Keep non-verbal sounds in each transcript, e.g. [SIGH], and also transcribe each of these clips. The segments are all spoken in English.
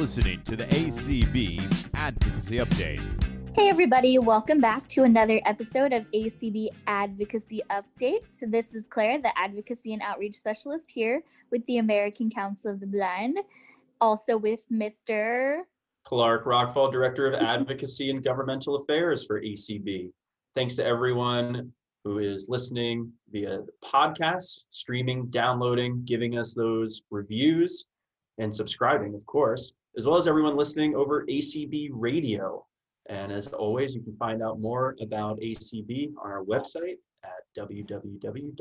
listening to the ACB Advocacy Update. Hey, everybody, welcome back to another episode of ACB Advocacy Update. So, this is Claire, the Advocacy and Outreach Specialist here with the American Council of the Blind. Also, with Mr. Clark Rachfal, Director of Advocacy and Governmental Affairs for ACB. Thanks to everyone who is listening via the podcast, streaming, downloading, giving us those reviews, and subscribing, of course, as well as everyone listening over ACB Radio. And as always, you can find out more about ACB on our website at www.acb.org.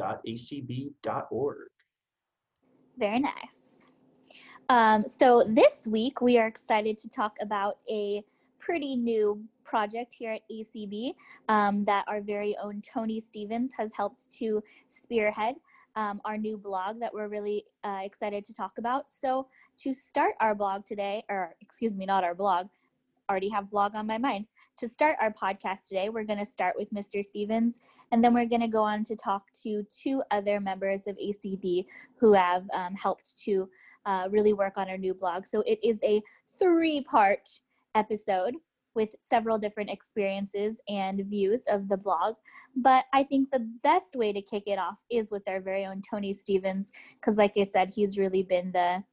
Very nice. Um, so, this week we are excited to talk about a pretty new project here at ACB um, that our very own Tony Stephens has helped to spearhead. Um, our new blog that we're really uh, excited to talk about. So, to start our blog today, or excuse me, not our blog, already have blog on my mind. To start our podcast today, we're going to start with Mr. Stephens, and then we're going to go on to talk to two other members of ACB who have um, helped to uh, really work on our new blog. So, it is a three part episode with several different experiences and views of the blog. But I think the best way to kick it off is with our very own Tony Stephens, because like I said, he's really been the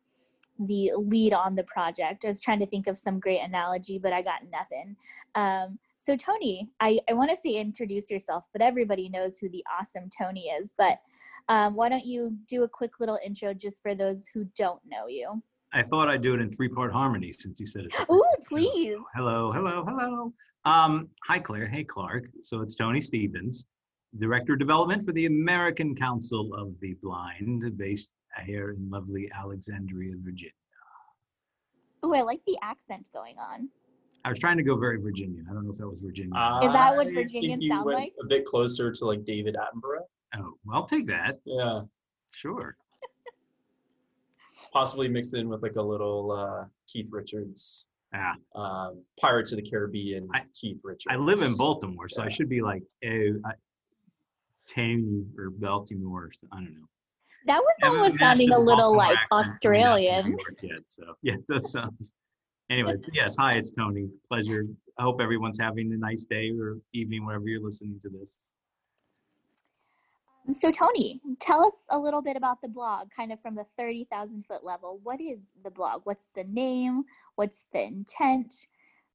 the lead on the project. I was trying to think of some great analogy, but I got nothing. Um, so Tony, I, I want to say introduce yourself, but everybody knows who the awesome Tony is. But um, why don't you do a quick little intro just for those who don't know you? I thought I'd do it in three part harmony since you said it. Ooh, please. Hello, hello, hello. Um, hi, Claire. Hey, Clark. So it's Tony Stephens, Director of Development for the American Council of the Blind, based here in lovely Alexandria, Virginia. Oh, I like the accent going on. I was trying to go very Virginian. I don't know if that was Virginia. Is that what I Virginians sound went like? A bit closer to like David Attenborough. oh, well, I'll take that. Yeah. Sure. Possibly mix in with like a little uh, Keith Richards, Yeah. um, Pirates of the Caribbean, I- Keith Richards. I live in Baltimore, so I should be like a, a Tammy or Baltimore. so I don't know. That was I haven't almost sounding a little Baltimore like accent coming out to New Australian. York Yet, so [LAUGHS] yeah, it does sound. Anyways, [LAUGHS] yes, hi, it's Tony. Pleasure. I hope everyone's having a nice day or evening, wherever you're listening to this. So, Tony, tell us a little bit about the blog, kind of from the 30,000 foot level. What is the blog? What's the name? What's the intent?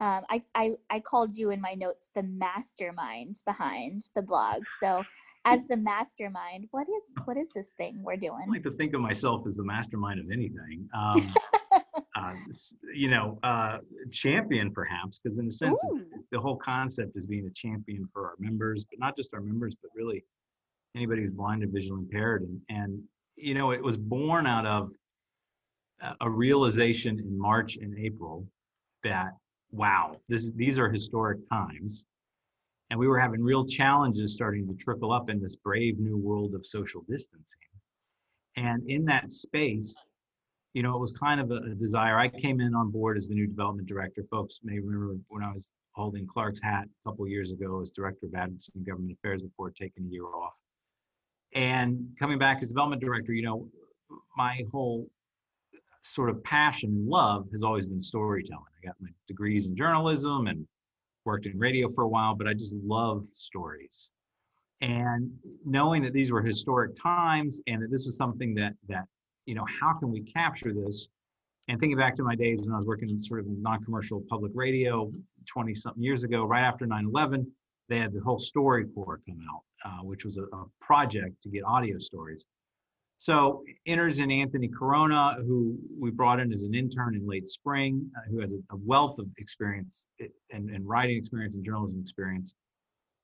Um, I, I, I called you in my notes the mastermind behind the blog. So, as the mastermind, what is what is this thing we're doing? I like to think of myself as the mastermind of anything. Um, [LAUGHS] uh, you know, uh, champion perhaps, because in a sense, Ooh. the whole concept is being a champion for our members, but not just our members, but really anybody who's blind or visually impaired. And, and you know, it was born out of a- realization in March and April that wow, this these are historic times. And we were having real challenges starting to trickle up in this brave new world of social distancing. And in that space, you know, it was kind of a, a desire. I came in on board as the new development director. Folks may remember when I was holding Clark's hat a couple years ago as director of advocacy and government affairs before taking a year off. And coming back as development director, you know, my whole sort of passion love has always been storytelling. I got my degrees in journalism and worked in radio for a while, but I just love stories. And knowing that these were historic times and that this was something that that you know how can we capture this and thinking back to my days when i was working in sort of non-commercial public radio 20 something years ago right after 9-11 they had the whole story corps come out uh, which was a, a project to get audio stories. So enters in anthony corona who we brought in as an intern in late spring uh, who has a, a wealth of experience i- and, and writing experience and journalism experience.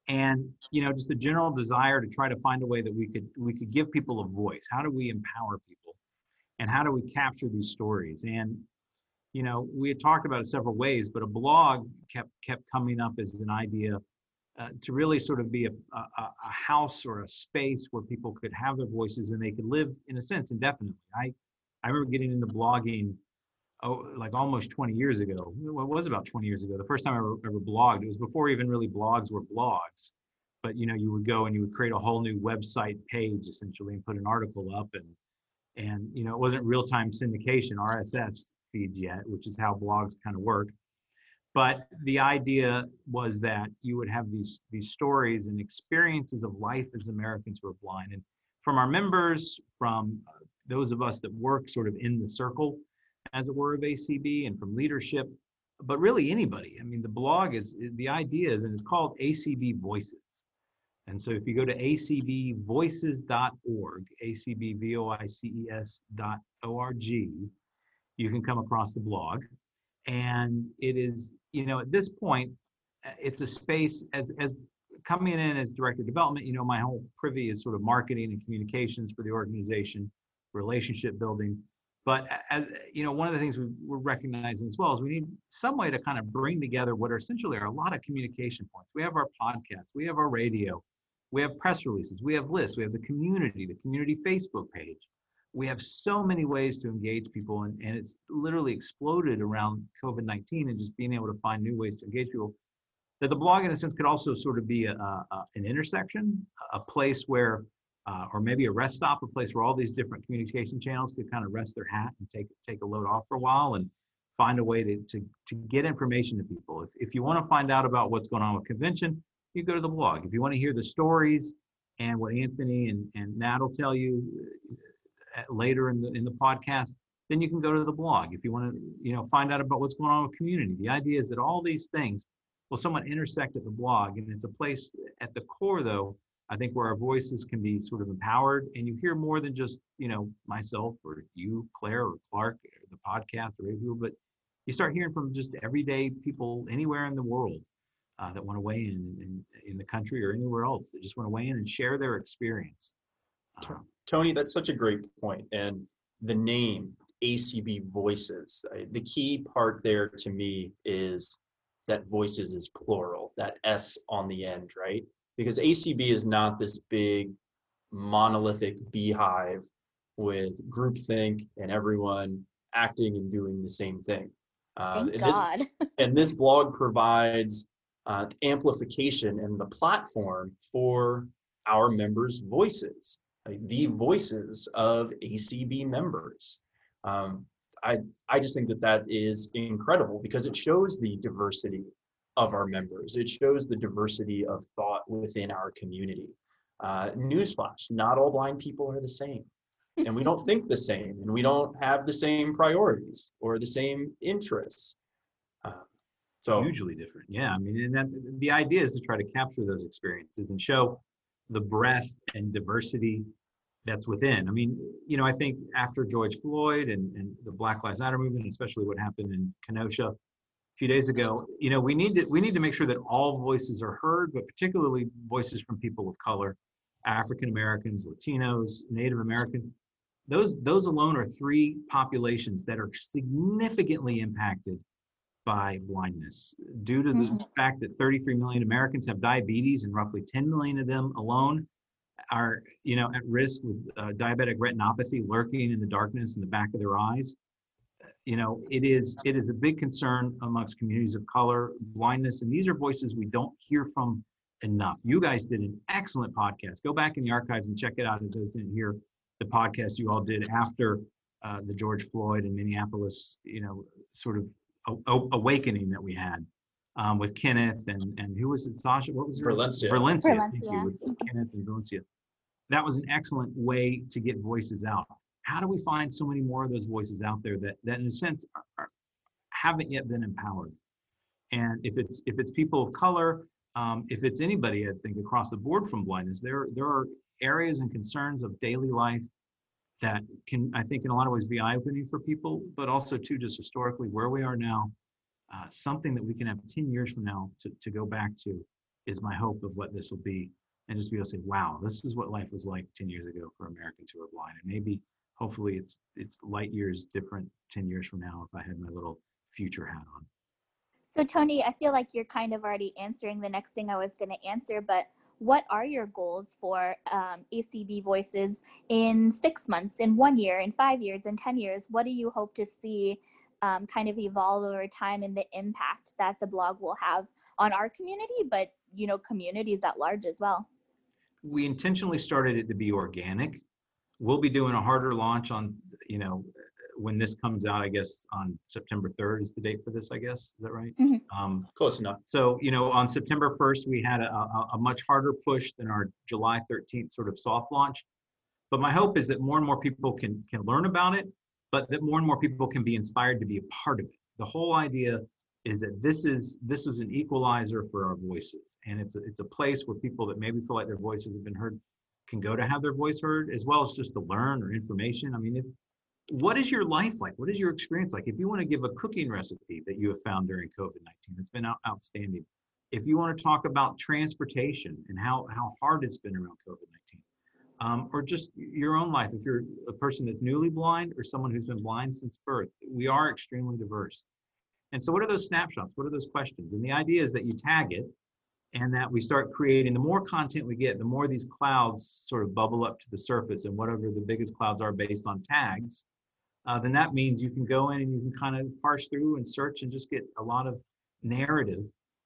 And you know just a general desire to try to find a way that we could we could give people a voice. How do we empower people? And how do we capture these stories? And you know we had talked about it several ways but a blog kept kept coming up as an idea uh, to really sort of be a, a, a house or a space where people could have their voices and they could live in a sense indefinitely. I i remember getting into blogging oh like almost 20 years ago. Well, it was about 20 years ago. The first time i ever, ever blogged it was before even really blogs were blogs. But you know you would go and you would create a whole new website page essentially and put an article up and and you know it wasn't real-time syndication rss feeds yet, which is how blogs kind of work. But the idea was that you would have these these stories and experiences of life as Americans who are blind, and from our members, from uh, those of us that work sort of in the circle, as it were, of ACB, and from leadership, but really anybody. I mean, the blog is the idea is, and it's called ACB Voices. And so if you go to acbvoices.org, acbvoices.org, you can come across the blog. And it is, you know, at this point, uh, it's a space as, as coming in as director of development, you know, my whole privy is sort of marketing and communications for the organization, relationship building. But as you know, one of the things we, we're recognizing as well is we need some way to kind of bring together what are essentially are a lot of communication points. We have our podcast, we have our radio, we have press releases, we have lists, we have the community, the community Facebook page. We have so many ways to engage people, and, and it's literally exploded around COVID 19 and just being able to find new ways to engage people. That the blog, in a sense, could also sort of be a, a an intersection, a place where, uh, or maybe a rest stop, a place where all these different communication channels could kind of rest their hat and take take a load off for a while and find a way to, to, to get information to people. If, if you want to find out about what's going on with convention, you go to the blog. If you want to hear the stories and what Anthony and, and Nat will tell you later in the in the podcast, then you can go to the blog. If you want to, you know, find out about what's going on with community. The idea is that all these things will somewhat intersect at the blog. And it's a place at the core though, I think where our voices can be sort of empowered and you hear more than just, you know, myself or you, Claire or Clark, or the podcast or people, but you start hearing from just everyday people anywhere in the world uh, that want to weigh in, in in the country or anywhere else that just want to weigh in and share their experience. Tony, that's such a great point. And the name ACB Voices, the key part there to me is that voices is plural, that S on the end, right? Because ACB is not this big monolithic beehive with groupthink and everyone acting and doing the same thing. Uh, Thank and God. This, [LAUGHS] and this blog provides uh, amplification and the platform for our members' voices, the voices of ACB members. Um, I, I just think that that is incredible because it shows the diversity of our members. It shows the diversity of thought within our community. Uh, newsflash, not all blind people are the same. And we don't think the same, and we don't have the same priorities or the same interests. Uh, so hugely different. Yeah, I mean, and the idea is to try to capture those experiences and show the breadth and diversity that's within. I mean, you know, I think after George Floyd and, and the Black Lives Matter movement, especially what happened in Kenosha a few days ago, you know, we need to we need to make sure that all voices are heard, but particularly voices from people of color, African Americans, Latinos, Native Americans. Those those alone are three populations that are significantly impacted by blindness due to the mm-hmm. fact that 33 million Americans have diabetes and roughly 10 million of them alone are you know at risk with uh, diabetic retinopathy lurking in the darkness in the back of their eyes you know it is it is a big concern amongst communities of color blindness and these are voices we don't hear from enough you guys did an excellent podcast go back in the archives and check it out if those didn't hear the podcast you all did after uh, the george floyd and minneapolis you know sort of a- a- awakening that we had um, with Kenneth and and who was it? Sasha. What was it? Valencia. Valencia. Valencia. With Kenneth and Valencia that was an excellent way to get voices out. How do we find so many more of those voices out there that, that in a sense, are, are, haven't yet been empowered? And if it's if it's people of color, um, if it's anybody, I think across the board from blindness, there there are areas and concerns of daily life that can, I think, in a lot of ways, be eye-opening for people, but also too, just historically where we are now, uh, something that we can have 10 years from now to, to go back to is my hope of what this will be and just be able to say, wow, this is what life was like 10 years ago for Americans who are blind. And maybe hopefully it's it's light years different 10 years from now if I had my little future hat on. So Tony, I feel like you're kind of already answering the next thing I was going to answer, but what are your goals for um, ACB Voices in six months, in one year, in five years, in 10 years? What do you hope to see um, kind of evolve over time and the impact that the blog will have on our community, but you know, communities at large as well? We intentionally started it to be organic. We'll be doing a harder launch on, you know, when this comes out, I guess on September 3rd is the date for this, I guess. Is that right? Mhm. Um, Close enough. so, you know, on September 1st, we had a, a, a much harder push than our July 13th sort of soft launch. But my hope is that more and more people can, can learn about it, but that more and more people can be inspired to be a part of it. The whole idea is that this is this is an equalizer for our voices. And it's a, it's a place where people that maybe feel like their voices have been heard can go to have their voice heard as well as just to learn or information. I mean, if, what is your life like? What is your experience like? If you want to give a cooking recipe that you have found during COVID 19, it's been out, outstanding. If you want to talk about transportation and how, how hard it's been around COVID 19, um, or just your own life, if you're a person that's newly blind or someone who's been blind since birth, we are extremely diverse. And so, what are those snapshots? What are those questions? And the idea is that you tag it and that we start creating the more content we get, the more these clouds sort of bubble up to the surface and whatever the biggest clouds are based on tags uh, then that means you can go in and you can kind of parse through and search and just get a lot of narrative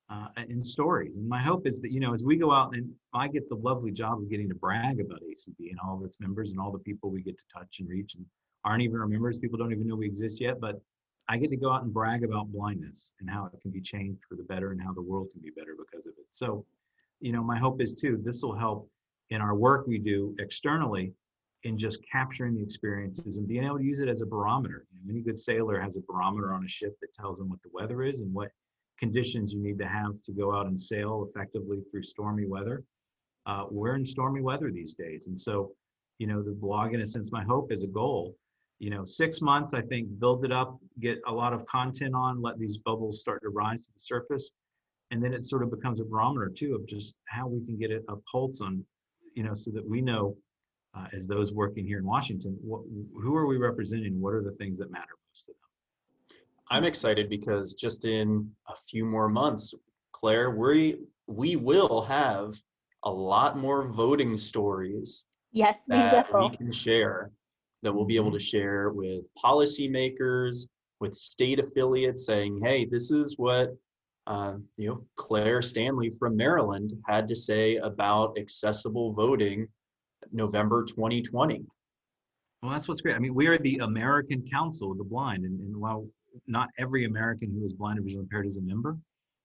uh, and stories. And my hope is that, you know, as we go out and I get the lovely job of getting to brag about ACB and all of its members and all the people we get to touch and reach and aren't even our members, people don't even know we exist yet, but I get to go out and brag about blindness and how it can be changed for the better and how the world can be better because of it. So, you know, my hope is too, this will help in our work we do externally in just capturing the experiences and being able to use it as a barometer. You know, any good sailor has a barometer on a ship that tells them what the weather is and what conditions you need to have to go out and sail effectively through stormy weather. Uh, we're in stormy weather these days. And so, you know, the blog, in a sense, my hope is a goal. You know, six months, I think, build it up, get a lot of content on, let these bubbles start to rise to the surface. And then it sort of becomes a barometer, too, of just how we can get a, a pulse on, you know, so that we know uh, as those working here in Washington, what, who are we representing? What are the things that matter most to them? I'm excited because just in a few more months, Claire, we we will have a lot more voting stories Yes, we that will. we can share that we'll be able to share with policymakers, with state affiliates, saying, "Hey, this is what uh, you know Claire Stanley from Maryland had to say about accessible voting, November 2020." Well, that's what's great. I mean, we are the American Council of the Blind, and, and while not every American who is blind or visually impaired is a member,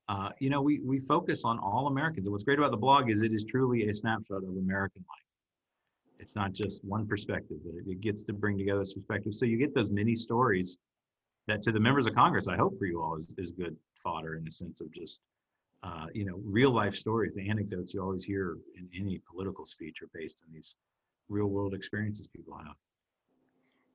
uh, you know, we we focus on all Americans. And what's great about the blog is it is truly a snapshot of American life. It's not just one perspective, but it, gets to bring together this perspective. So you get those many stories that to the members of Congress, I hope for you all is, is good fodder in the sense of just, uh, you know, real life stories. The anecdotes you always hear in any political speech are based on these real world experiences people have.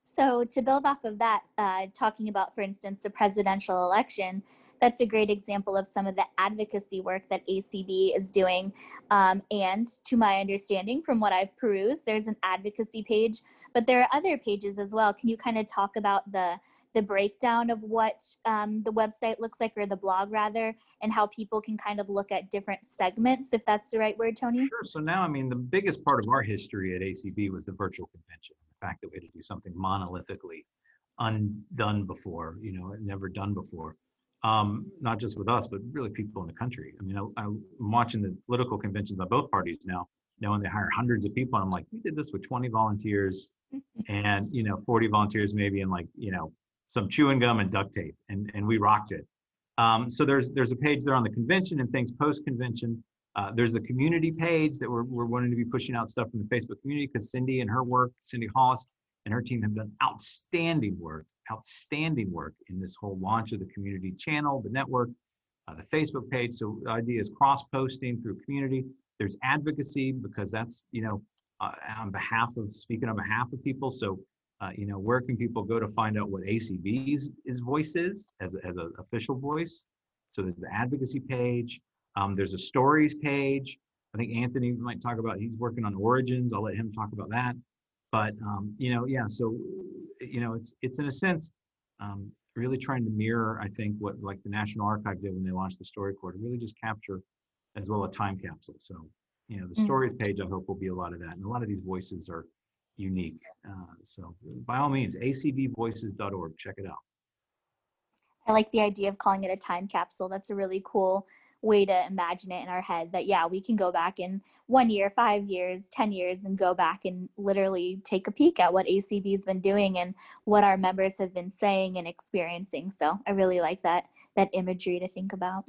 So, to build off of that, uh, talking about, for instance, the presidential election, that's a great example of some of the advocacy work that ACB is doing. Um, and to my understanding, from what I've perused, there's an advocacy page, but there are other pages as well. Can you kind of talk about the the breakdown of what um, the website looks like, or the blog rather, and how people can kind of look at different segments, if that's the right word, Tony? Sure. So now, I mean, the biggest part of our history at ACB was the virtual convention. The fact that we had to do something monolithically undone before, you know, never done before. Um, not just with us, but really people in the country. I mean, I, I'm watching the political conventions by both parties now, knowing they hire hundreds of people. And I'm like, we did this with 20 volunteers [LAUGHS] and, you know, 40 volunteers maybe, and like, you know, some chewing gum and duct tape, and, and we rocked it. Um, so there's there's a page there on the convention and things post convention. Uh, there's the community page that we're, we're wanting to be pushing out stuff from the Facebook community because Cindy and her work, Cindy Hollis and her team have done outstanding work, outstanding work in this whole launch of the community channel, the network, uh, the Facebook page. So the idea is cross posting through community. There's advocacy because that's, you know, uh, on behalf of speaking on behalf of people. So, uh, you know, where can people go to find out what ACB's is voice is as, as an official voice? So there's the advocacy page. Um, there's a stories page. I think Anthony might talk about, he's working on origins. I'll let him talk about that. But, um, you know, yeah, so, you know, it's, it's in a sense, um, really trying to mirror, I think, what like the National Archive did when they launched the StoryCorps, to really just capture as well a time capsule. So, you know, the Mm. stories page, I hope will be a lot of that. And a lot of these voices are unique. Uh, so by all means, acbvoices.org, check it out. I like the idea of calling it a time capsule. That's a really cool way to imagine it in our head that yeah we can go back in one year five years ten years and go back and literally take a peek at what acb's been doing and what our members have been saying and experiencing so i really like that that imagery to think about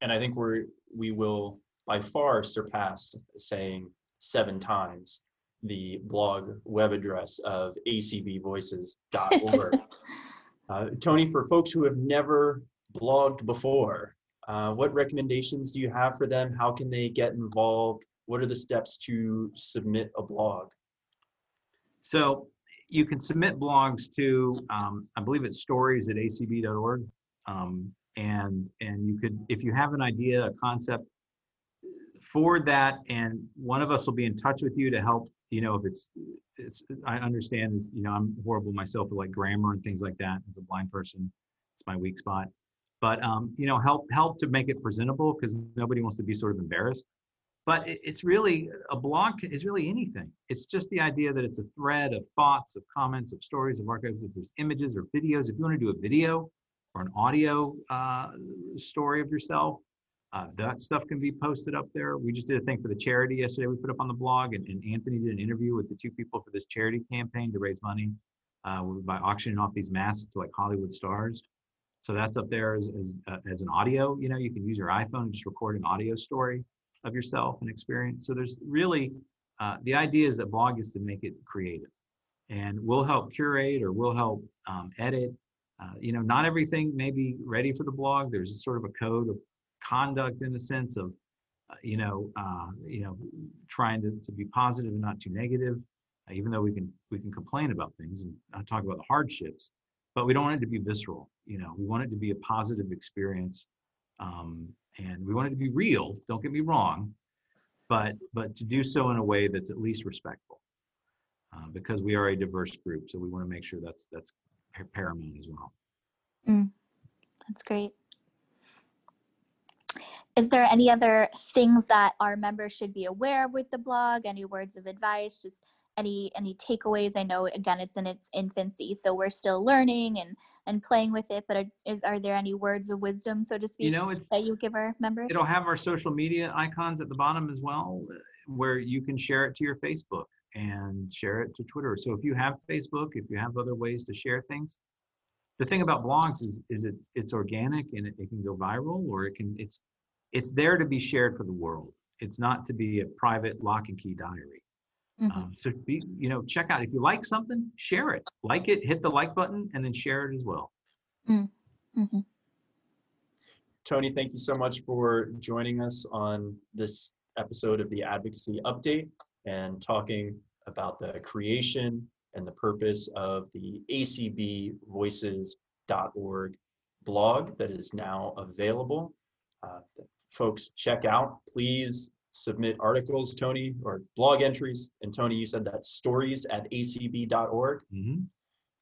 And I think we're, we will by far surpass saying seven times the blog web address of acbvoices.org. [LAUGHS] uh, Tony, for folks who have never blogged before, uh, what recommendations do you have for them? How can they get involved? What are the steps to submit a blog? So you can submit blogs to, um, I believe it's stories at acb.org. Um, and, and you could, if you have an idea, a concept, forward that and one of us will be in touch with you to help, you know, if it's, it's, I understand you know, I'm horrible myself with like grammar and things like that as a blind person. It's my weak spot. But, um, you know, help, help to make it presentable because nobody wants to be sort of embarrassed. But it, it's really a blog is really anything. It's just the idea that it's a thread of thoughts of comments of stories of archives if there's images or videos. If you want to do a video or an audio uh, story of yourself uh, that stuff can be posted up there. We just did a thing for the charity yesterday we put up on the blog and, and anthony did an interview with the two people for this charity campaign to raise money uh, by auctioning off these masks to like hollywood stars so that's up there as, as, uh, as an audio you know you can use your iphone and just record an audio story of yourself and experience. So there's really uh, the idea is that blog is to make it creative, and we'll help curate or we'll help um, edit. Uh, you know, not everything may be ready for the blog. There's sort of a code of conduct in the sense of, uh, you know, uh, you know, trying to, to be positive and not too negative. Even though we can we can complain about things and uh, talk about the hardships, but we don't want it to be visceral. You know, we want it to be a positive experience. Um, and we want it to be real don't get me wrong but but to do so in a way that's at least respectful uh, because we are a diverse group so we want to make sure that's that's paramount as well That's great. Is there any other things that our members should be aware of with the blog? Any words of advice? Just any any takeaways? I know again it's in its infancy, so we're still learning and and playing with it. But are, are there any words of wisdom, so to speak, you know it's that you give our members? it'll have our social media icons at the bottom as well where you can share it to your facebook and share it to twitter so if you have facebook if you have other ways to share things the thing about blogs is is it it's organic and it, it can go viral or it can it's it's there to be shared for the world it's not to be a private lock and key diary Mhm. um, so be you know check out if you like something share it like it hit the like button and then share it as well Mhm. Tony, thank you so much for joining us on this episode of the Advocacy Update and talking about the creation and the purpose of the acbvoices.org blog that is now available. Uh, folks, check out. Please submit articles, Tony, or blog entries. And Tony, you said that stories at acb.org. Mhm.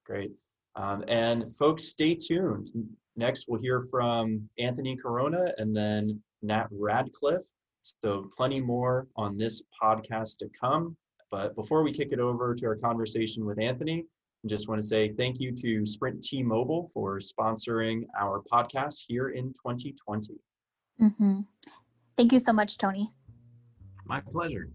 Great. Um, and folks, stay tuned. Next, we'll hear from Anthony Corona and then Nat Radcliffe. So, plenty more on this podcast to come. But before we kick it over to our conversation with Anthony, I just want to say thank you to Sprint T Mobile for sponsoring our podcast here in 2020. Mhm. Thank you so much, Tony. My pleasure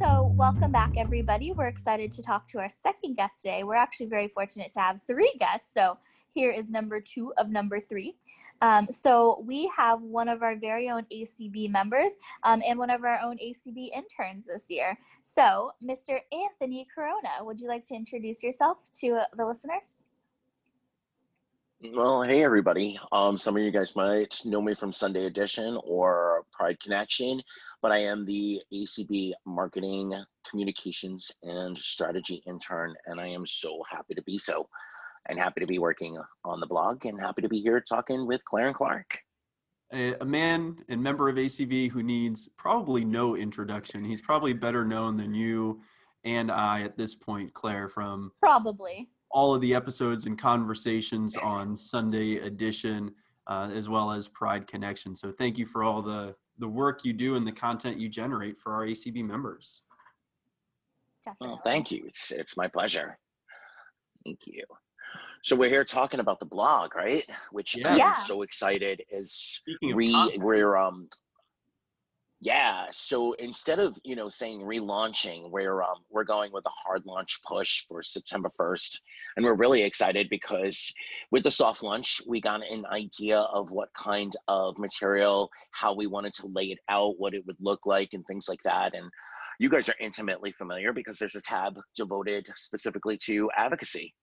So, welcome back, everybody. We're excited to talk to our second guest today. We're actually very fortunate to have three guests. So, here is number two of number three. Um, so, we have one of our very own ACB members um, and one of our own ACB interns this year. So, Mr. Anthony Corona, would you like to introduce yourself to uh, the listeners? Well, hey everybody. Um, some of you guys might know me from Sunday Edition or Pride Connection, but I am the ACB Marketing, Communications, and Strategy intern, and I am so happy to be so, and happy to be working on the blog, and happy to be here talking with Claire and Clark. a, a man and member of ACB who needs probably no introduction. He's probably better known than you and I at this point, Claire, from Probably. All of the episodes and conversations on Sunday edition, uh, as well as Pride Connection. So thank you for all the the work you do and the content you generate for our ACB members. Definitely. Well, thank you. It's it's my pleasure. Thank you. So we're here talking about the blog, right? Which Yeah. I'm so excited is Speaking re we're um yeah so instead of you know saying relaunching we're um we're going with a hard launch push for september 1st and we're really excited because with the soft launch we got an idea of what kind of material how we wanted to lay it out what it would look like and things like that and you guys are intimately familiar because there's a tab devoted specifically to advocacy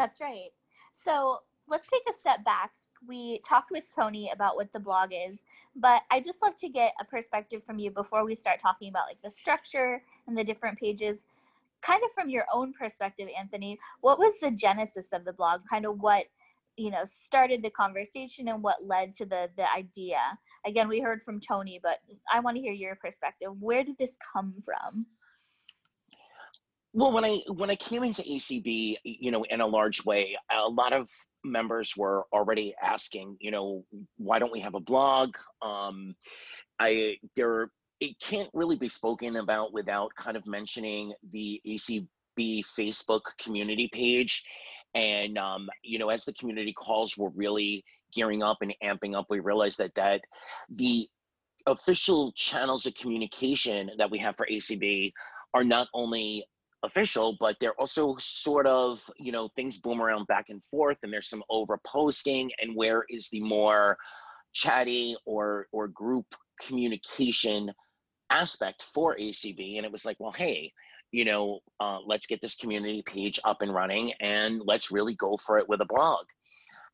That's right. So let's take a step back. We talked with Tony about what the blog is, but I just love to get a perspective from you before we start talking about like the structure and the different pages. Kind of from your own perspective, Anthony, what was the genesis of the blog? Kind of what you know started the conversation and what led to the the idea. Again, we heard from Tony, but I want to hear your perspective. Where did this come from? Well, when I when I came into ACB, you know, in a large way, a lot of members were already asking, you know, why don't we have a blog? Um, I there it can't really be spoken about without kind of mentioning the ACB Facebook community page, and um, you know, as the community calls were really gearing up and amping up, we realized that that the official channels of communication that we have for ACB are not only official, but they're also sort of, you know, things boom around back and forth and there's some over posting and where is the more chatty or or group communication aspect for ACB. And it was like, well, hey, you know, uh, let's get this community page up and running and let's really go for it with a blog.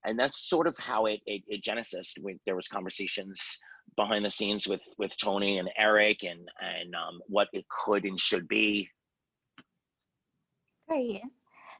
And that's sort of how it it, it genesis. When there was conversations behind the scenes with with Tony and Eric and and um, what it could and should be Great.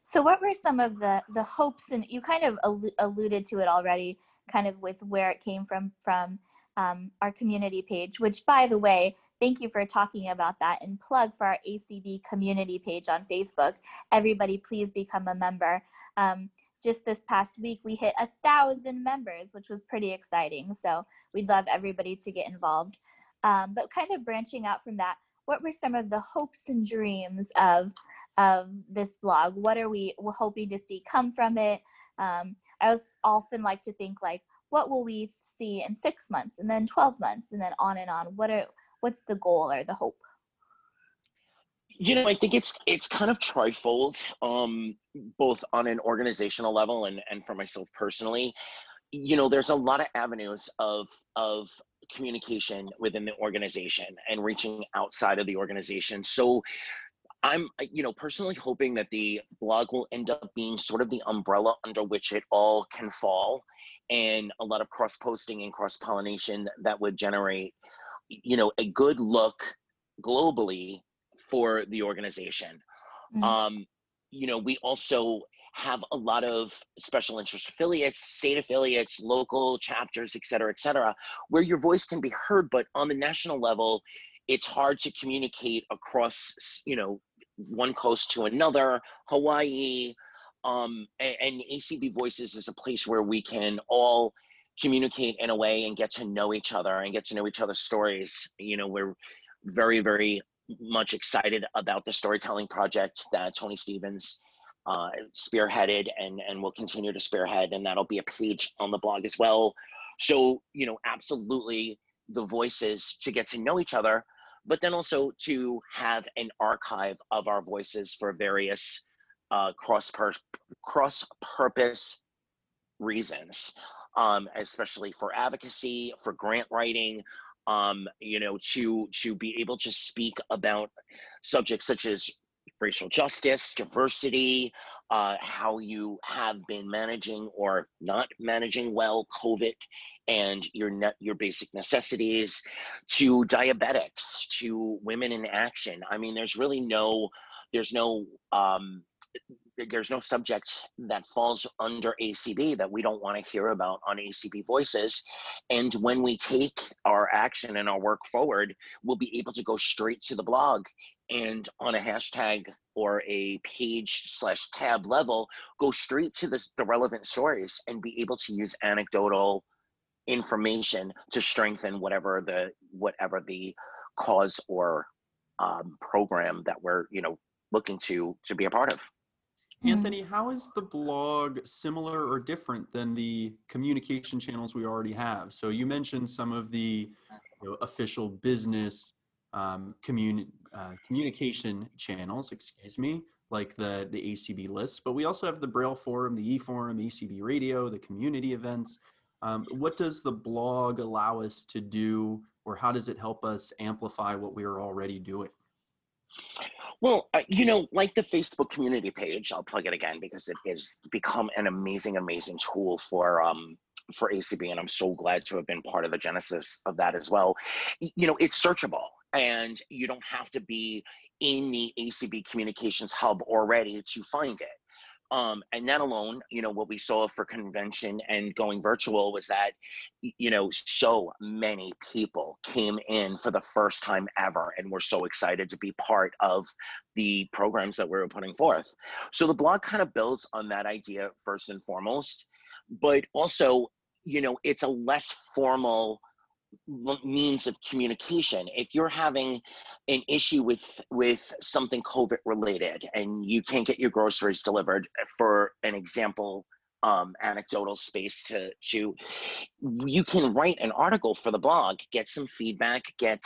So, what were some of the the hopes, and you kind of allu- alluded to it already, kind of with where it came from from um, our community page. Which, by the way, thank you for talking about that and plug for our ACB community page on Facebook. Everybody, please become a member. Um, just this past week, we hit a thousand members, which was pretty exciting. So, we'd love everybody to get involved. Um, but kind of branching out from that, what were some of the hopes and dreams of of this blog. What are we hoping to see come from it? Um, i was often like to think like what will we see in six months and then 12 months and then on and on? What are what's the goal or the hope? You know i think it's it's kind of trifold um both on an organizational level and and for myself personally. You know there's a lot of avenues of of communication within the organization and reaching outside of the organization. So I'm, you know, personally hoping that the blog will end up being sort of the umbrella under which it all can fall, and a lot of cross posting and cross pollination that would generate, you know, a good look globally for the organization. Mhm. Um, you know, we also have a lot of special interest affiliates, state affiliates, local chapters, et cetera, et cetera, where your voice can be heard, but on the national level, it's hard to communicate across, you know, one coast to another, Hawaii, um, a- and, ACB Voices is a place where we can all communicate in a way and get to know each other and get to know each other's stories. You know, we're very, very much excited about the storytelling project that Tony Stephens uh, spearheaded and, and will continue to spearhead, and that'll be a page on the blog as well. So, you know, absolutely the voices to get to know each other, but then also to have an archive of our voices for various uh, cross cross purpose reasons, um, especially for advocacy, for grant writing, um, you know, to to be able to speak about subjects such as racial justice, diversity, uh, how you have been managing or not managing well COVID and your net your basic necessities, to diabetics, to women in action. I mean, there's really no there's no um, there's no subject that falls under ACB that we don't want to hear about on ACB Voices. And when we take our action and our work forward, we'll be able to go straight to the blog and on a hashtag or a page slash tab level, go straight to the, the relevant stories and be able to use anecdotal information to strengthen whatever the whatever the cause or um, program that we're you know looking to to be a part of. Hmm. Anthony, how is the blog similar or different than the communication channels we already have? So you mentioned some of the you know, official business um, communi- uh, communication channels, excuse me, like the the ACB list, but we also have the Braille Forum, the E Forum, ACB Radio, the community events. Um, what does the blog allow us to do, or how does it help us amplify what we are already doing? Well, uh, you know, like the Facebook community page, I'll plug it again because it has become an amazing, amazing tool for um, for ACB, and I'm so glad to have been part of the genesis of that as well. You know, it's searchable, and you don't have to be in the ACB communications hub already to find it. Um, and that alone, you know, what we saw for convention and going virtual was that, you know, so many people came in for the first time ever and were so excited to be part of the programs that we were putting forth. So the blog kind of builds on that idea first and foremost, but also, you know, it's a less formal means of communication. If you're having an issue with with something covid related and you can't get your groceries delivered for an example um, anecdotal space to to you can write an article for the blog get some feedback get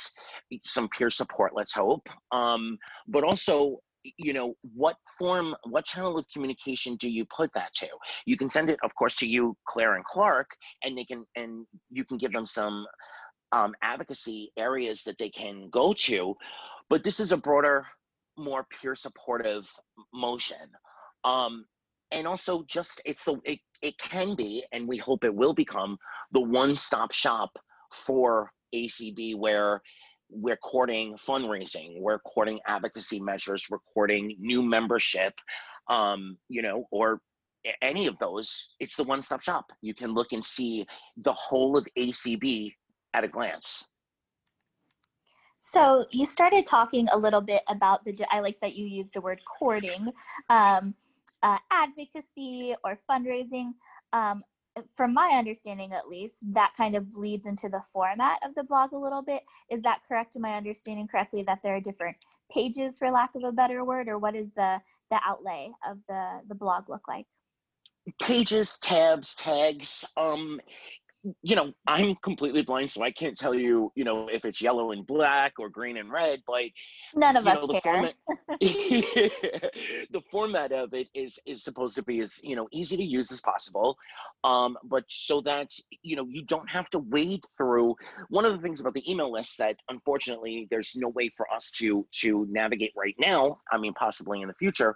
some peer support let's hope um, but also you know what form what channel of communication do you put that to? You can send it of course to you claire and clark and they can and you can give them some um, advocacy areas that they can go to but this is a broader more peer supportive motion. Um, and also just it's the it, it can be and we hope it will become the one-stop shop for acb where we're courting fundraising, we're courting advocacy measures, we're courting new membership, um, you know, or any of those, it's the one stop shop. You can look and see the whole of ACB at a glance. So you started talking a little bit about the, I like that you used the word courting, um, uh, advocacy or fundraising. Um, from my understanding at least, that kind of bleeds into the format of the blog a little bit. Is that correct? Am I understanding correctly that there are different pages, for lack of a better word, or what is the the outlay of the the blog look like? Pages, tabs, tags. Um, you know, I'm completely blind, so I can't tell you, you know, if it's yellow and black or green and red. But none of us know, the care. format, [LAUGHS] [LAUGHS] the format of it is is supposed to be as you know easy to use as possible, um, but so that you know you don't have to wade through. One of the things about the email list that unfortunately there's no way for us to to navigate right now. I mean, possibly in the future,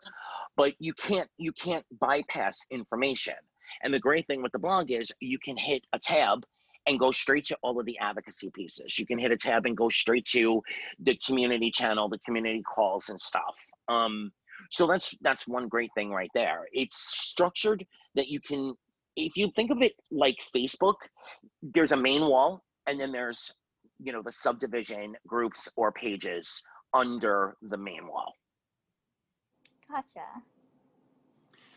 but you can't you can't bypass information and the great thing with the blog is you can hit a tab and go straight to all of the advocacy pieces. You can hit a tab and go straight to the community channel, the community calls and stuff. Um, so that's that's one great thing right there. It's structured that you can, if you think of it like Facebook, there's a main wall and then there's you know the subdivision groups or pages under the main wall. Gotcha.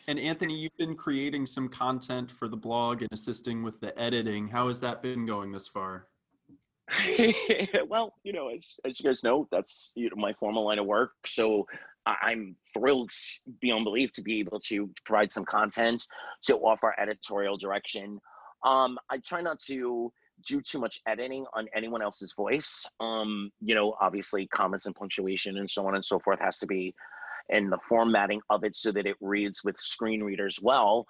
And Anthony, you've been creating some content for the blog and assisting with the editing. How has that been going this far? [LAUGHS] well, you know, as, as you guys know, that's you know, my formal line of work. So I'm thrilled beyond belief to be able to provide some content to offer editorial direction. Um, I try not to do too much editing on anyone else's voice. Um, you know, obviously comments and punctuation and so on and so forth has to be and the formatting of it so that it reads with screen readers well.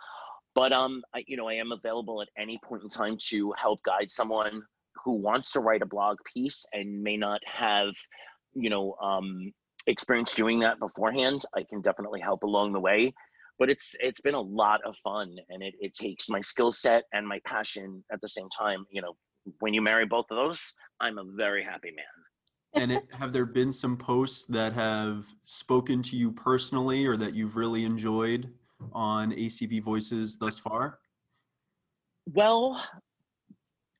But um, I, you know, I am available at any point in time to help guide someone who wants to write a blog piece and may not have, you know, um, experience doing that beforehand. I can definitely help along the way. But it's it's been a lot of fun, and it, it takes my skill set and my passion at the same time. You know, when you marry both of those, I'm a very happy man and it, have there been some posts that have spoken to you personally or that you've really enjoyed on ACB Voices thus far? Well,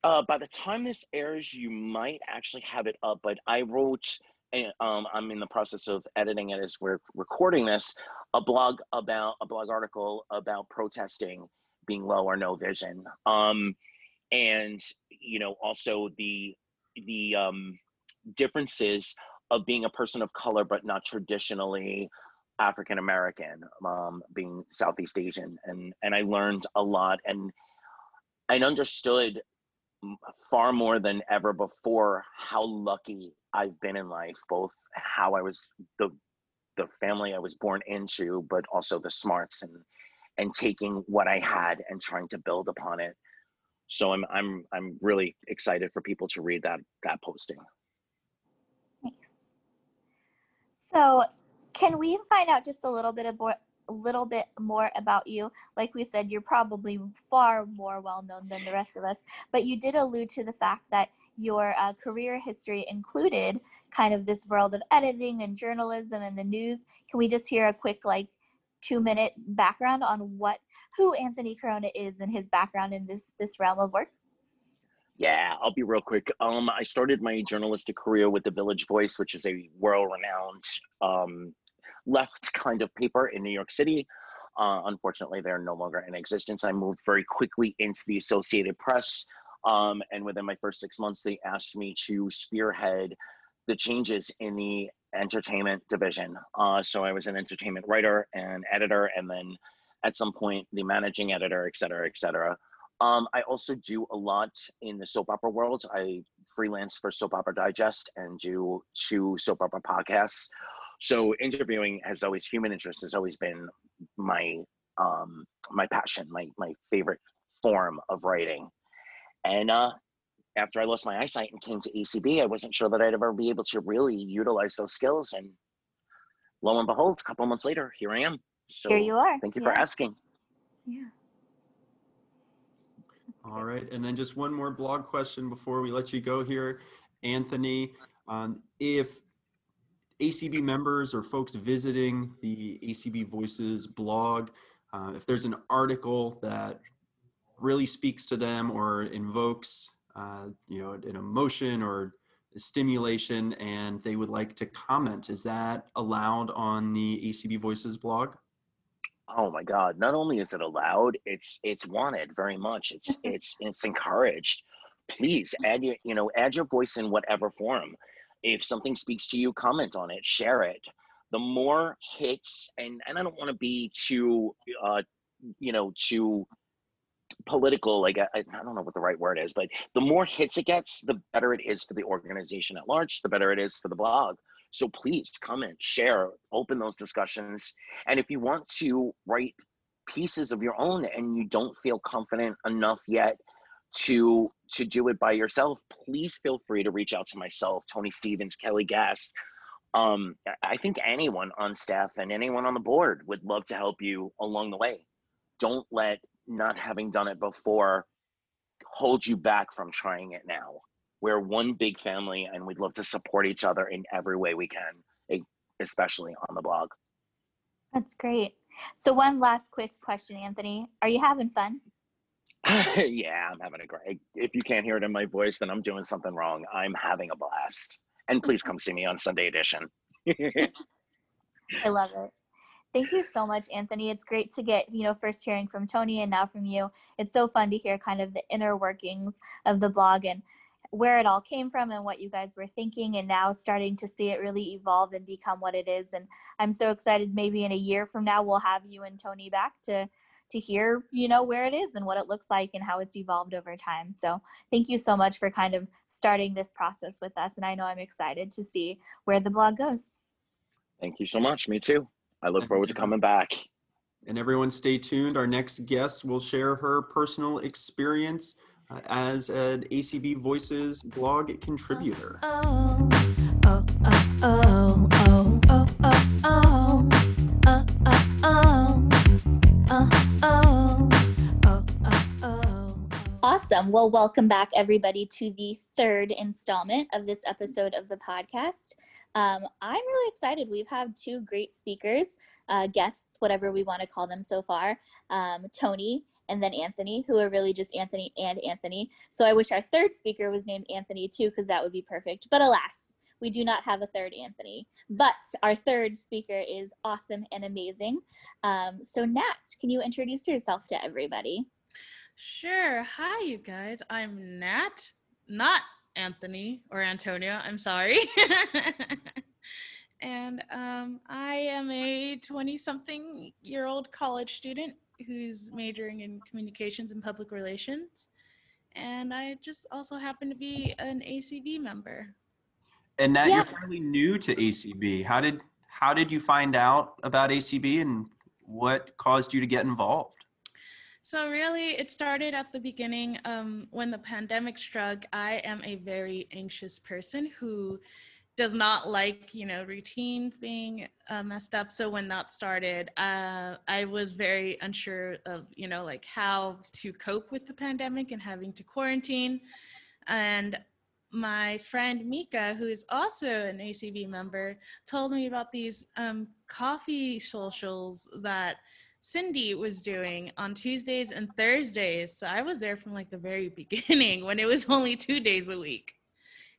uh, by the time this airs, you might actually have it up, but I wrote, um, I'm in the process of editing it as we're recording this, a blog about, a blog article about protesting being low or no vision. Um, and, you know, also the, the, um, differences of being a person of color but not traditionally African American, um, being Southeast Asian, and and I learned a lot and and understood far more than ever before how lucky I've been in life, both how I was the the family I was born into, but also the smarts and and taking what I had and trying to build upon it. So I'm I'm I'm really excited for people to read that that posting. Thanks. So, can we find out just a little bit more, a little bit more about you? Like we said, you're probably far more well known than the rest of us, but you did allude to the fact that your uh, career history included kind of this world of editing and journalism and the news. Can we just hear a quick like two minute background on what who Anthony Corona is and his background in this this realm of work? Yeah, I'll be real quick. Um, I started my journalistic career with the Village Voice, which is a world-renowned um, left kind of paper in New York City. Uh, unfortunately, they're no longer in existence. I moved very quickly into the Associated Press, um, and within my first six months, they asked me to spearhead the changes in the entertainment division. Uh, so I was an entertainment writer and editor, and then at some point the managing editor, et cetera, et cetera. Um, I also do a lot in the soap opera world. I freelance for Soap Opera Digest and do two soap opera podcasts. So interviewing has always human interest has always been my um, my passion, my my favorite form of writing. And uh, after I lost my eyesight and came to ACB, I wasn't sure that I'd ever be able to really utilize those skills. And lo and behold, a couple months later, here I am. So Here you are. Thank you Yeah. for asking. Yeah. All right, and then just one more blog question before we let you go here, Anthony. Um, if ACB members or folks visiting the ACB Voices blog, uh, if there's an article that really speaks to them or invokes, uh, you know, an emotion or stimulation, and they would like to comment, is that allowed on the ACB Voices blog? Oh my God! Not only is it allowed, it's it's wanted very much. It's [LAUGHS] it's it's encouraged. Please add your you know add your voice in whatever form. If something speaks to you, comment on it, share it. The more hits, and and I don't want to be too uh, you know too political. Like I, I don't know what the right word is, but the more hits it gets, the better it is for the organization at large. The better it is for the blog. So please comment, share, open those discussions. And if you want to write pieces of your own and you don't feel confident enough yet to to do it by yourself, please feel free to reach out to myself, Tony Stephens, Kelly Gast. Um, I think anyone on staff and anyone on the board would love to help you along the way. Don't let not having done it before hold you back from trying it now we're one big family and we'd love to support each other in every way we can especially on the blog That's great. So one last quick question, Anthony. Are you having fun? [LAUGHS] yeah i'm having a great if you can't hear it in my voice then i'm doing something wrong i'm having a blast and please come see me on sunday edition [LAUGHS] I love it. Thank you so much, Anthony. It's great to get, you know, first hearing from Tony and now from you. It's so fun to hear kind of the inner workings of the blog and where it all came from and what you guys were thinking and now starting to see it really evolve and become what it is. And I'm so excited maybe in a year from now we'll have you and Tony back to to hear, you know, where it is and what it looks like and how it's evolved over time. So thank you so much for kind of starting this process with us. And I know I'm excited to see where the blog goes. thank you so much me too i look forward to coming back And everyone stay tuned. Our next guest will share her personal experience as an ACB Voices blog contributor. Awesome. Well, welcome back, everybody, to the third installment of this episode of the podcast. Um, I'm really excited. We've had two great speakers, uh, guests, whatever we want to call them so far um, Tony and then Anthony, who are really just Anthony and Anthony. So I wish our third speaker was named Anthony too, because that would be perfect. But alas, we do not have a third Anthony. But our third speaker is awesome and amazing. Um, so, Nat, can you introduce yourself to everybody? Sure. Hi, you guys. I'm Nat, not Anthony or Antonio. I'm sorry. [LAUGHS] And um, I am a 20 something year old college student who's majoring in communications and public relations. And I just also happen to be an ACB member. And now Yeah. you're fairly new to ACB. How did how did you find out about ACB and what caused you to get involved? So really, it started at the beginning um, when the pandemic struck. I am a very anxious person who does not like, you know, routines being uh, messed up. So when that started, uh, I was very unsure of, you know, like how to cope with the pandemic and having to quarantine. And my friend Mika, who is also an ACB member, told me about these um, coffee socials that Cindy was doing on Tuesdays and Thursdays. So I was there from like the very [LAUGHS] beginning when it was only two days a week.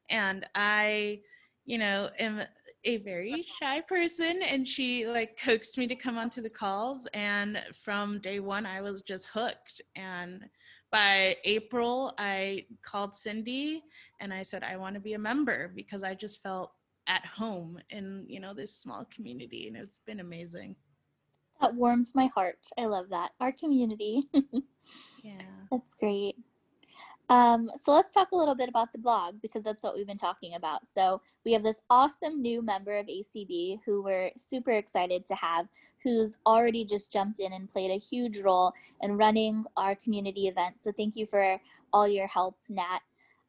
And I, you know, am a very shy person and she like coaxed me to come onto the calls and from day one I was just hooked and by April I called Cindy and I said I want to be a member because I just felt at home in you know this small community and it's been amazing. That warms my heart. I love that. Our community. [LAUGHS] Yeah. That's great. Um, so let's talk a little bit about the blog because that's what we've been talking about. So we have this awesome new member of ACB who we're super excited to have, who's already just jumped in and played a huge role in running our community events. So thank you for all your help, Nat.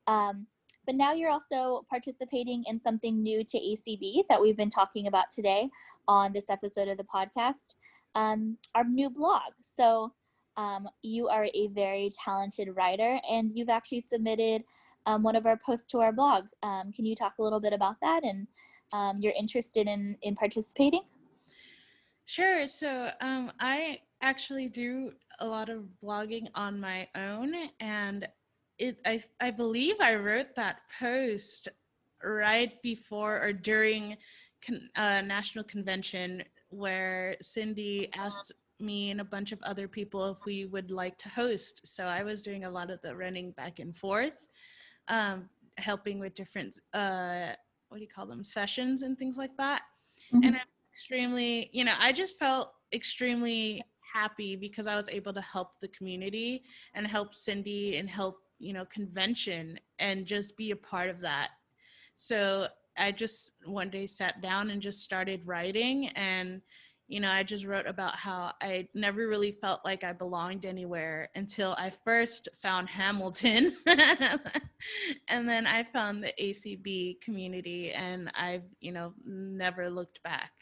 Um, but now you're also participating in something new to ACB that we've been talking about today on this episode of the podcast, um, our new blog. So um, you are a very talented writer and you've actually submitted um, one of our posts to our blog. Um, can you talk a little bit about that and um, you're interested in, in participating? Sure. So um, I actually do a lot of blogging on my own, and it I I believe I wrote that post right before or during con- uh, national convention where Cindy asked me and a bunch of other people if we would like to host. So I was doing a lot of the running back and forth, um, helping with different uh, what do you call them sessions and things like that. Mhm. And I'm extremely, you know, I just felt extremely happy because I was able to help the community and help Cindy and help, you know, convention and just be a part of that. So I just one day sat down and just started writing and you know, I just wrote about how I never really felt like I belonged anywhere until I first found Hamilton. [LAUGHS] and then I found the ACB community and I've, you know, never looked back.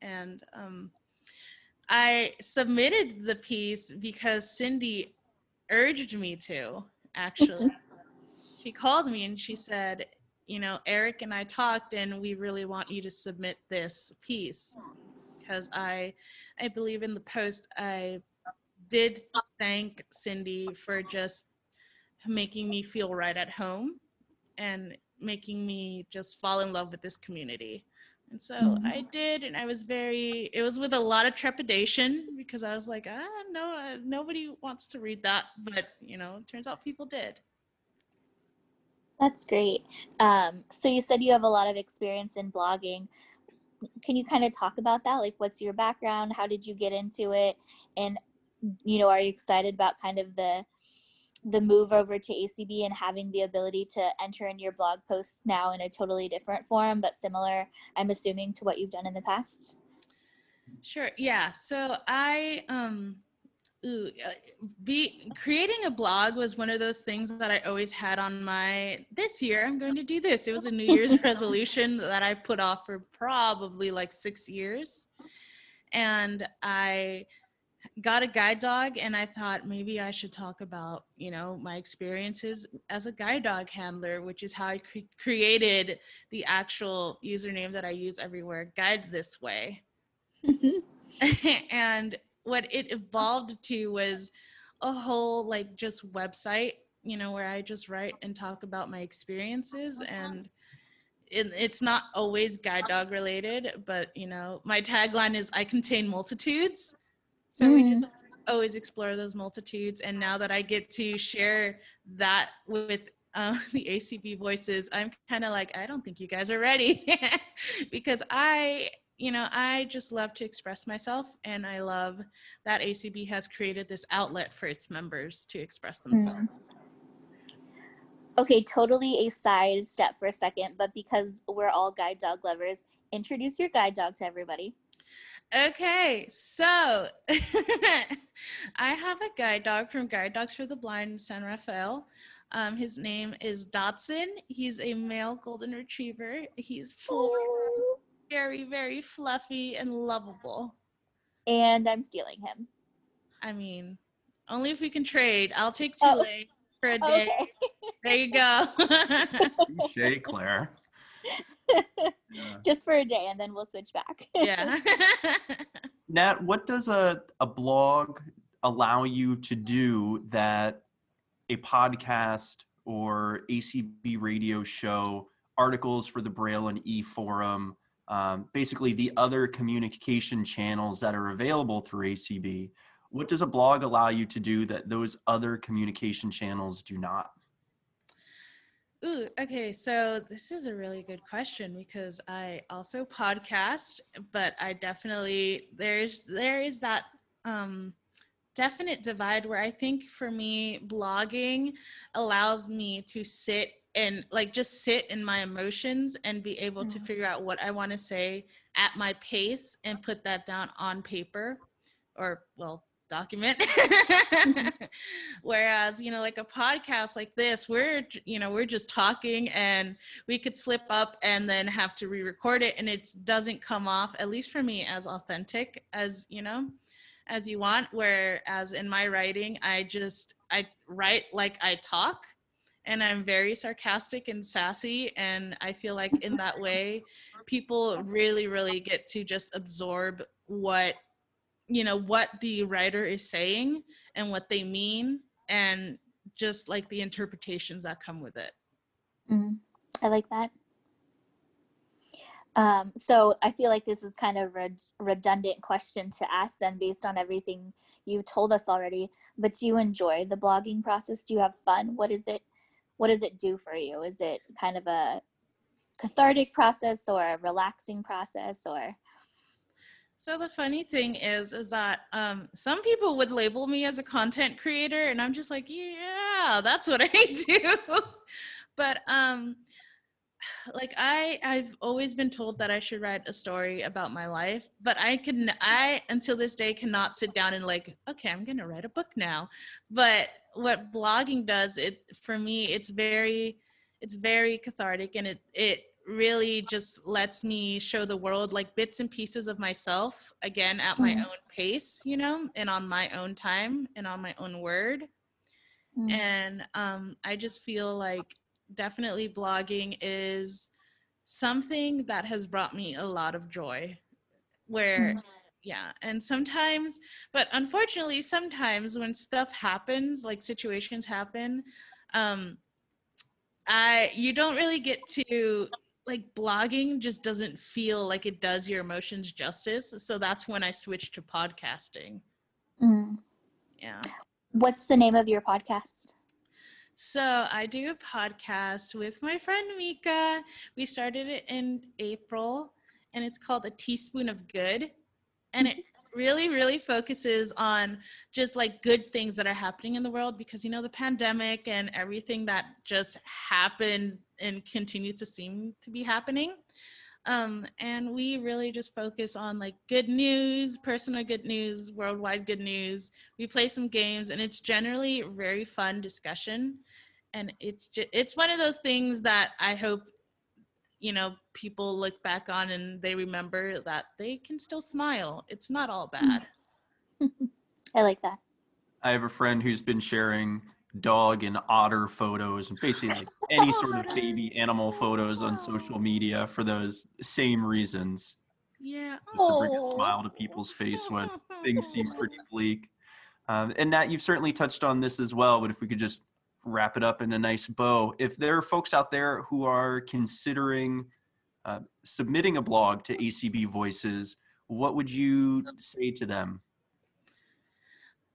And um, I submitted the piece because Cindy urged me to, actually. she called me and she said, you know, Eric and I talked and we really want you to submit this piece because I I believe in the post I did thank Cindy for just making me feel right at home and making me just fall in love with this community. And so Mhm. I did, and I was very, it was with a lot of trepidation because I was like, ah, no, uh, nobody wants to read that. But, you know, it turns out people did. That's great. Um, so you said you have a lot of experience in blogging. Can you kind of talk about that? Like, what's your background? How did you get into it? And you know, are you excited about kind of the the move over to ACB and having the ability to enter in your blog posts now in a totally different form, but similar, I'm assuming, to what you've done in the past? Sure. Yeah. So I um ooh, be creating a blog was one of those things that I always had on my this year I'm going to do this. It was a New Year's [LAUGHS] resolution that I put off for probably like 6 years. And I got a guide dog and I thought maybe I should talk about, you know, my experiences as a guide dog handler, which is how I cre- created the actual username that I use everywhere, guide this way. [LAUGHS] [LAUGHS] and what it evolved to was a whole like just website you know where i just write and talk about my experiences and it, it's not always guide dog related but you know my tagline is i contain multitudes. So we just always explore those multitudes and now that i get to share that with um, [LAUGHS] the ACB voices, I'm kind of like, I don't think you guys are ready. [LAUGHS] Because I, you know, I just love to express myself and I love that ACB has created this outlet for its members to express themselves. Okay, totally a side step for a second, but because we're all guide dog lovers, introduce your guide dog to everybody. Okay, so [LAUGHS] I have a guide dog from Guide Dogs for the Blind in San Rafael. Um, his name is Dotson. He's a male golden retriever. He's four, very, very fluffy and lovable. And I'm stealing him. I mean, only if we can trade. I'll take Oh. For a day. Okay. There you go. [LAUGHS] Touche, Claire. Yeah. [LAUGHS] Just for a day, and then we'll switch back. yeah. [LAUGHS] Nat, what does a, a blog allow you to do that a podcast or ACB radio show, articles for the Braille and E Forum, um, basically the other communication channels that are available through ACB, what does a blog allow you to do that those other communication channels do not? Ooh, okay. So this is a really good question because I also podcast, but I definitely there's there is that um definite divide where I think for me blogging allows me to sit and like just sit in my emotions and be able to Mhm. figure out what I want to say at my pace and put that down on paper or well document. [LAUGHS] Whereas you know like a podcast like this we're you know we're just talking and we could slip up and then have to re-record it and it doesn't come off at least for me as authentic as you know as you want. Whereas in my writing i just i write like i talk and i'm very sarcastic and sassy and i feel like in that way people really really get to just absorb what you know what the writer is saying and what they mean and just like the interpretations that come with it Mm, I like that. Um, so I feel like this is kind of a red- redundant question to ask then based on everything you've told us already. But do you enjoy the blogging process? Do you have fun? What is it? What does it do for you? Is it kind of a cathartic process or a relaxing process or? so the funny thing is is that um, some people would label me as a content creator and i'm just like yeah that's what [LAUGHS] i do but um like i i've always been told that i should write a story about my life but i can i until this day cannot sit down and like okay i'm gonna write a book now but what blogging does it for me it's very it's very cathartic and it it really just lets me show the world like bits and pieces of myself again at my Mhm. own pace you know and on my own time and on my own word Mm, and um, i just feel like definitely blogging is something that has brought me a lot of joy where Mm. Yeah and sometimes but unfortunately sometimes when stuff happens like situations happen um i you don't really get to like blogging just doesn't feel like it does your emotions justice so that's when i switched to podcasting mm. yeah What's the name of your podcast? So I do a podcast with my friend Mika. We started it in April and it's called A Teaspoon of Good. And it really, really focuses on just like good things that are happening in the world because, you know, the pandemic and everything that just happened and continues to seem to be happening. Um, and we really just focus on like good news, personal good news, worldwide good news. We play some games and it's generally very fun discussion and it's just, it's one of those things that I hope you know people look back on and they remember that they can still smile. It's not all bad. [LAUGHS] I like that. I have a friend who's been sharing dog and otter photos and basically like any sort of baby animal photos on social media for those same reasons. Yeah. Just to bring a smile to people's face when [LAUGHS] things seem pretty bleak. Um, and Nat, you've certainly touched on this as well, but if we could just wrap it up in a nice bow. If there are folks out there who are considering uh, submitting a blog to ACB Voices, what would you say to them?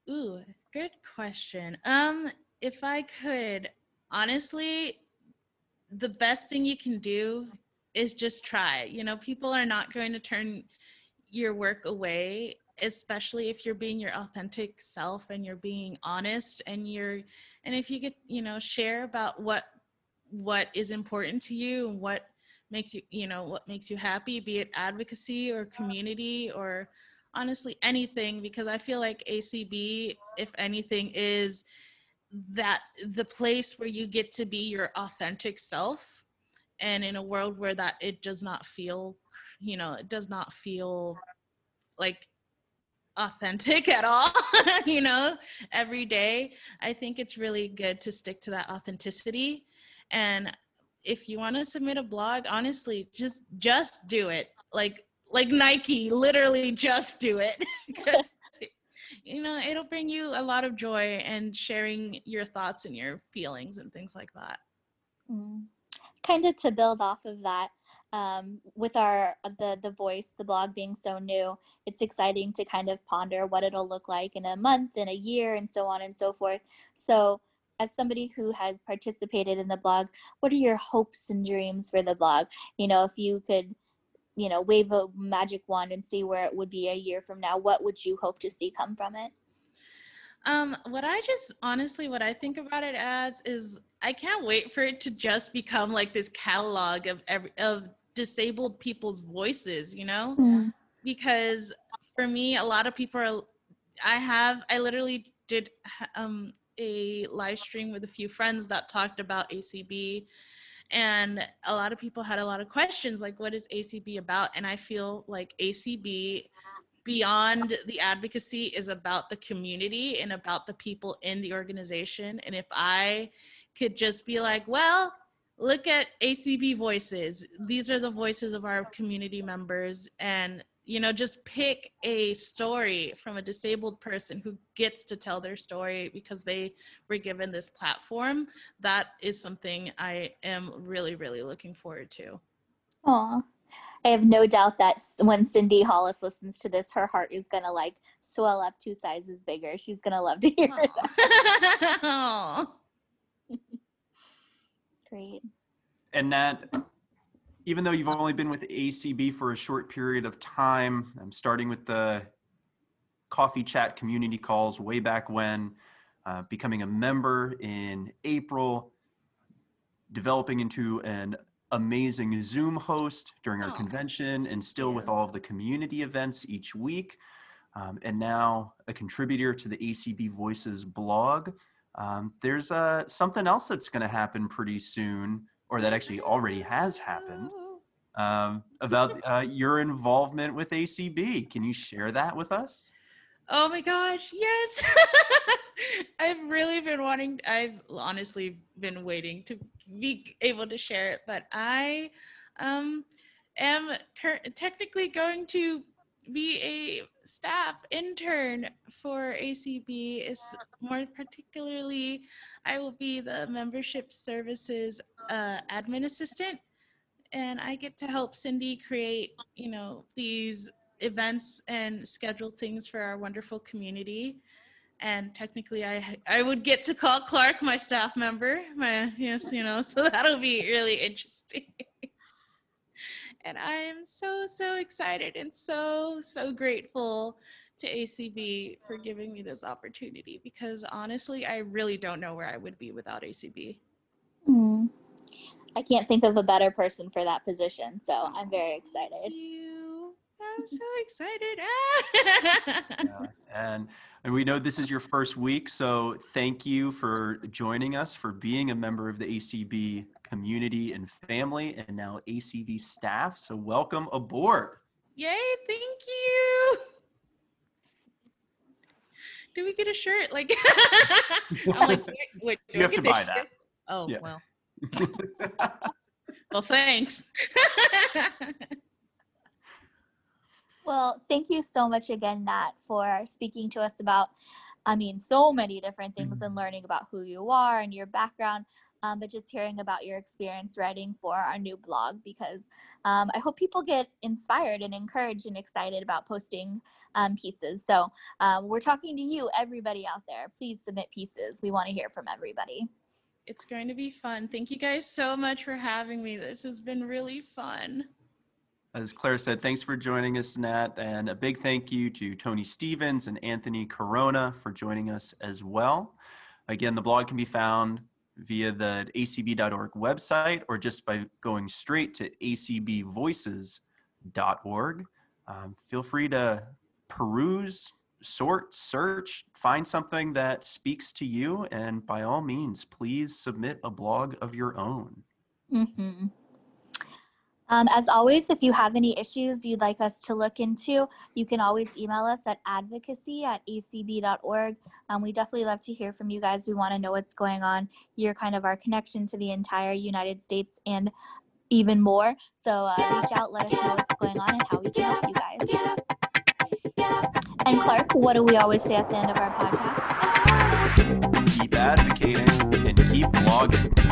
Ooh, good question. Um, if I could, honestly, the best thing you can do is just try. You know, people are not going to turn your work away, especially if you're being your authentic self and you're being honest and you're and if you could, you know, share about what what is important to you and what makes you, you know, what makes you happy, be it advocacy or community or honestly anything because I feel like ACB if anything is that the place where you get to be your authentic self. And in a world where that it does not feel you know it does not feel like authentic at all [LAUGHS] you know every day. I think it's really good to stick to that authenticity. And if you want to submit a blog honestly just just do it. Like like nike literally just do it. [LAUGHS] 'Cause, you know it'll bring you a lot of joy and sharing your thoughts and your feelings and things like that. Mm. Kind of to build off of that, um, with our uh, the the voice, the blog being so new, it's exciting to kind of ponder what it'll look like in a month, in a year, and so on and so forth. So, as somebody who has participated in the blog, what are your hopes and dreams for the blog? You know, if you could, you know, wave a magic wand and see where it would be a year from now, what would you hope to see come from it? Um, what I just honestly, what I think about it as is, I can't wait for it to just become like this catalog of every of disabled people's voices, you know? Because for me, a lot of people are. I have. I literally did um a live stream with a few friends that talked about ACB, and a lot of people had a lot of questions like, "What is ACB about?" And I feel like ACB beyond the advocacy is about the community and about the people in the organization. And if I could just be like, well, look at ACB voices. These are the voices of our community members. And, you know, just pick a story from a disabled person who gets to tell their story because they were given this platform. That is something I am really, really looking forward to. Aw. I have no doubt that when Cindy Hollis listens to this, her heart is gonna like swell up two sizes bigger. She's gonna love to hear that. [LAUGHS] [LAUGHS] Great. And Nat, even though you've only been with ACB for a short period of time, I'm starting with the coffee chat community calls way back when, uh, becoming a member in April, developing into an amazing Zoom host during our Aw. convention, and still with all of the community events each week. Um, and now a contributor to the ACB Voices blog. Um, there's uh, something else that's going to happen pretty soon, or that actually already has happened, um, about uh, your involvement with ACB. Can you share that with us? Oh my gosh, yes. [LAUGHS] I've really been wanting, I've honestly been waiting to be able to share it, but I um, am cur- technically going to be a staff intern for ACB. Is more particularly, I will be the membership services uh, admin assistant, and I get to help Cindy create, you know, these events and schedule things for our wonderful community. And technically, I I would get to call Clark my staff member. My yes, you know, [LAUGHS] so that'll be really interesting. And I am so so excited and so so grateful to ACB for giving me this opportunity because honestly, I really don't know where I would be without ACB. Mm. I can't think of a better person for that position, so I'm very excited. Thank you. I'm so [LAUGHS] excited. [LAUGHS] Yeah, and and we know this is your first week, so thank you for joining us, for being a member of the ACB community and family, and now ACB staff. So welcome aboard. Yay, thank you. Do we get a shirt? Like, [LAUGHS] I'm like, wait, wait, do You have to buy that. shirt? Oh, Yeah. well. [LAUGHS] Well, thanks. [LAUGHS] Well, thank you so much again, Nat, for speaking to us about, I mean, so many different things and learning about who you are and your background, um, but just hearing about your experience writing for our new blog because um, I hope people get inspired and encouraged and excited about posting um, pieces. So um, we're talking to you, everybody out there. Please submit pieces. We want to hear from everybody. It's going to be fun. Thank you guys so much for having me. This has been really fun. As Claire said, thanks for joining us, Nat. And a big thank you to Tony Stephens and Anthony Corona for joining us as well. Again, the blog can be found via the acb.org website or just by going straight to acbvoices.org. Um, feel free to peruse, sort, search, find something that speaks to you, and by all means, please submit a blog of your own. hmm Um, as always, if you have any issues you'd like us to look into, you can always email us at advocacy at acb.org. Um, we definitely love to hear from you guys. We want to know what's going on. You're kind of our connection to the entire United States and even more. So uh, reach out, let us know what's going on and how we can help you guys. And Clark, what do we always say at the end of our podcast? Keep advocating and keep blogging.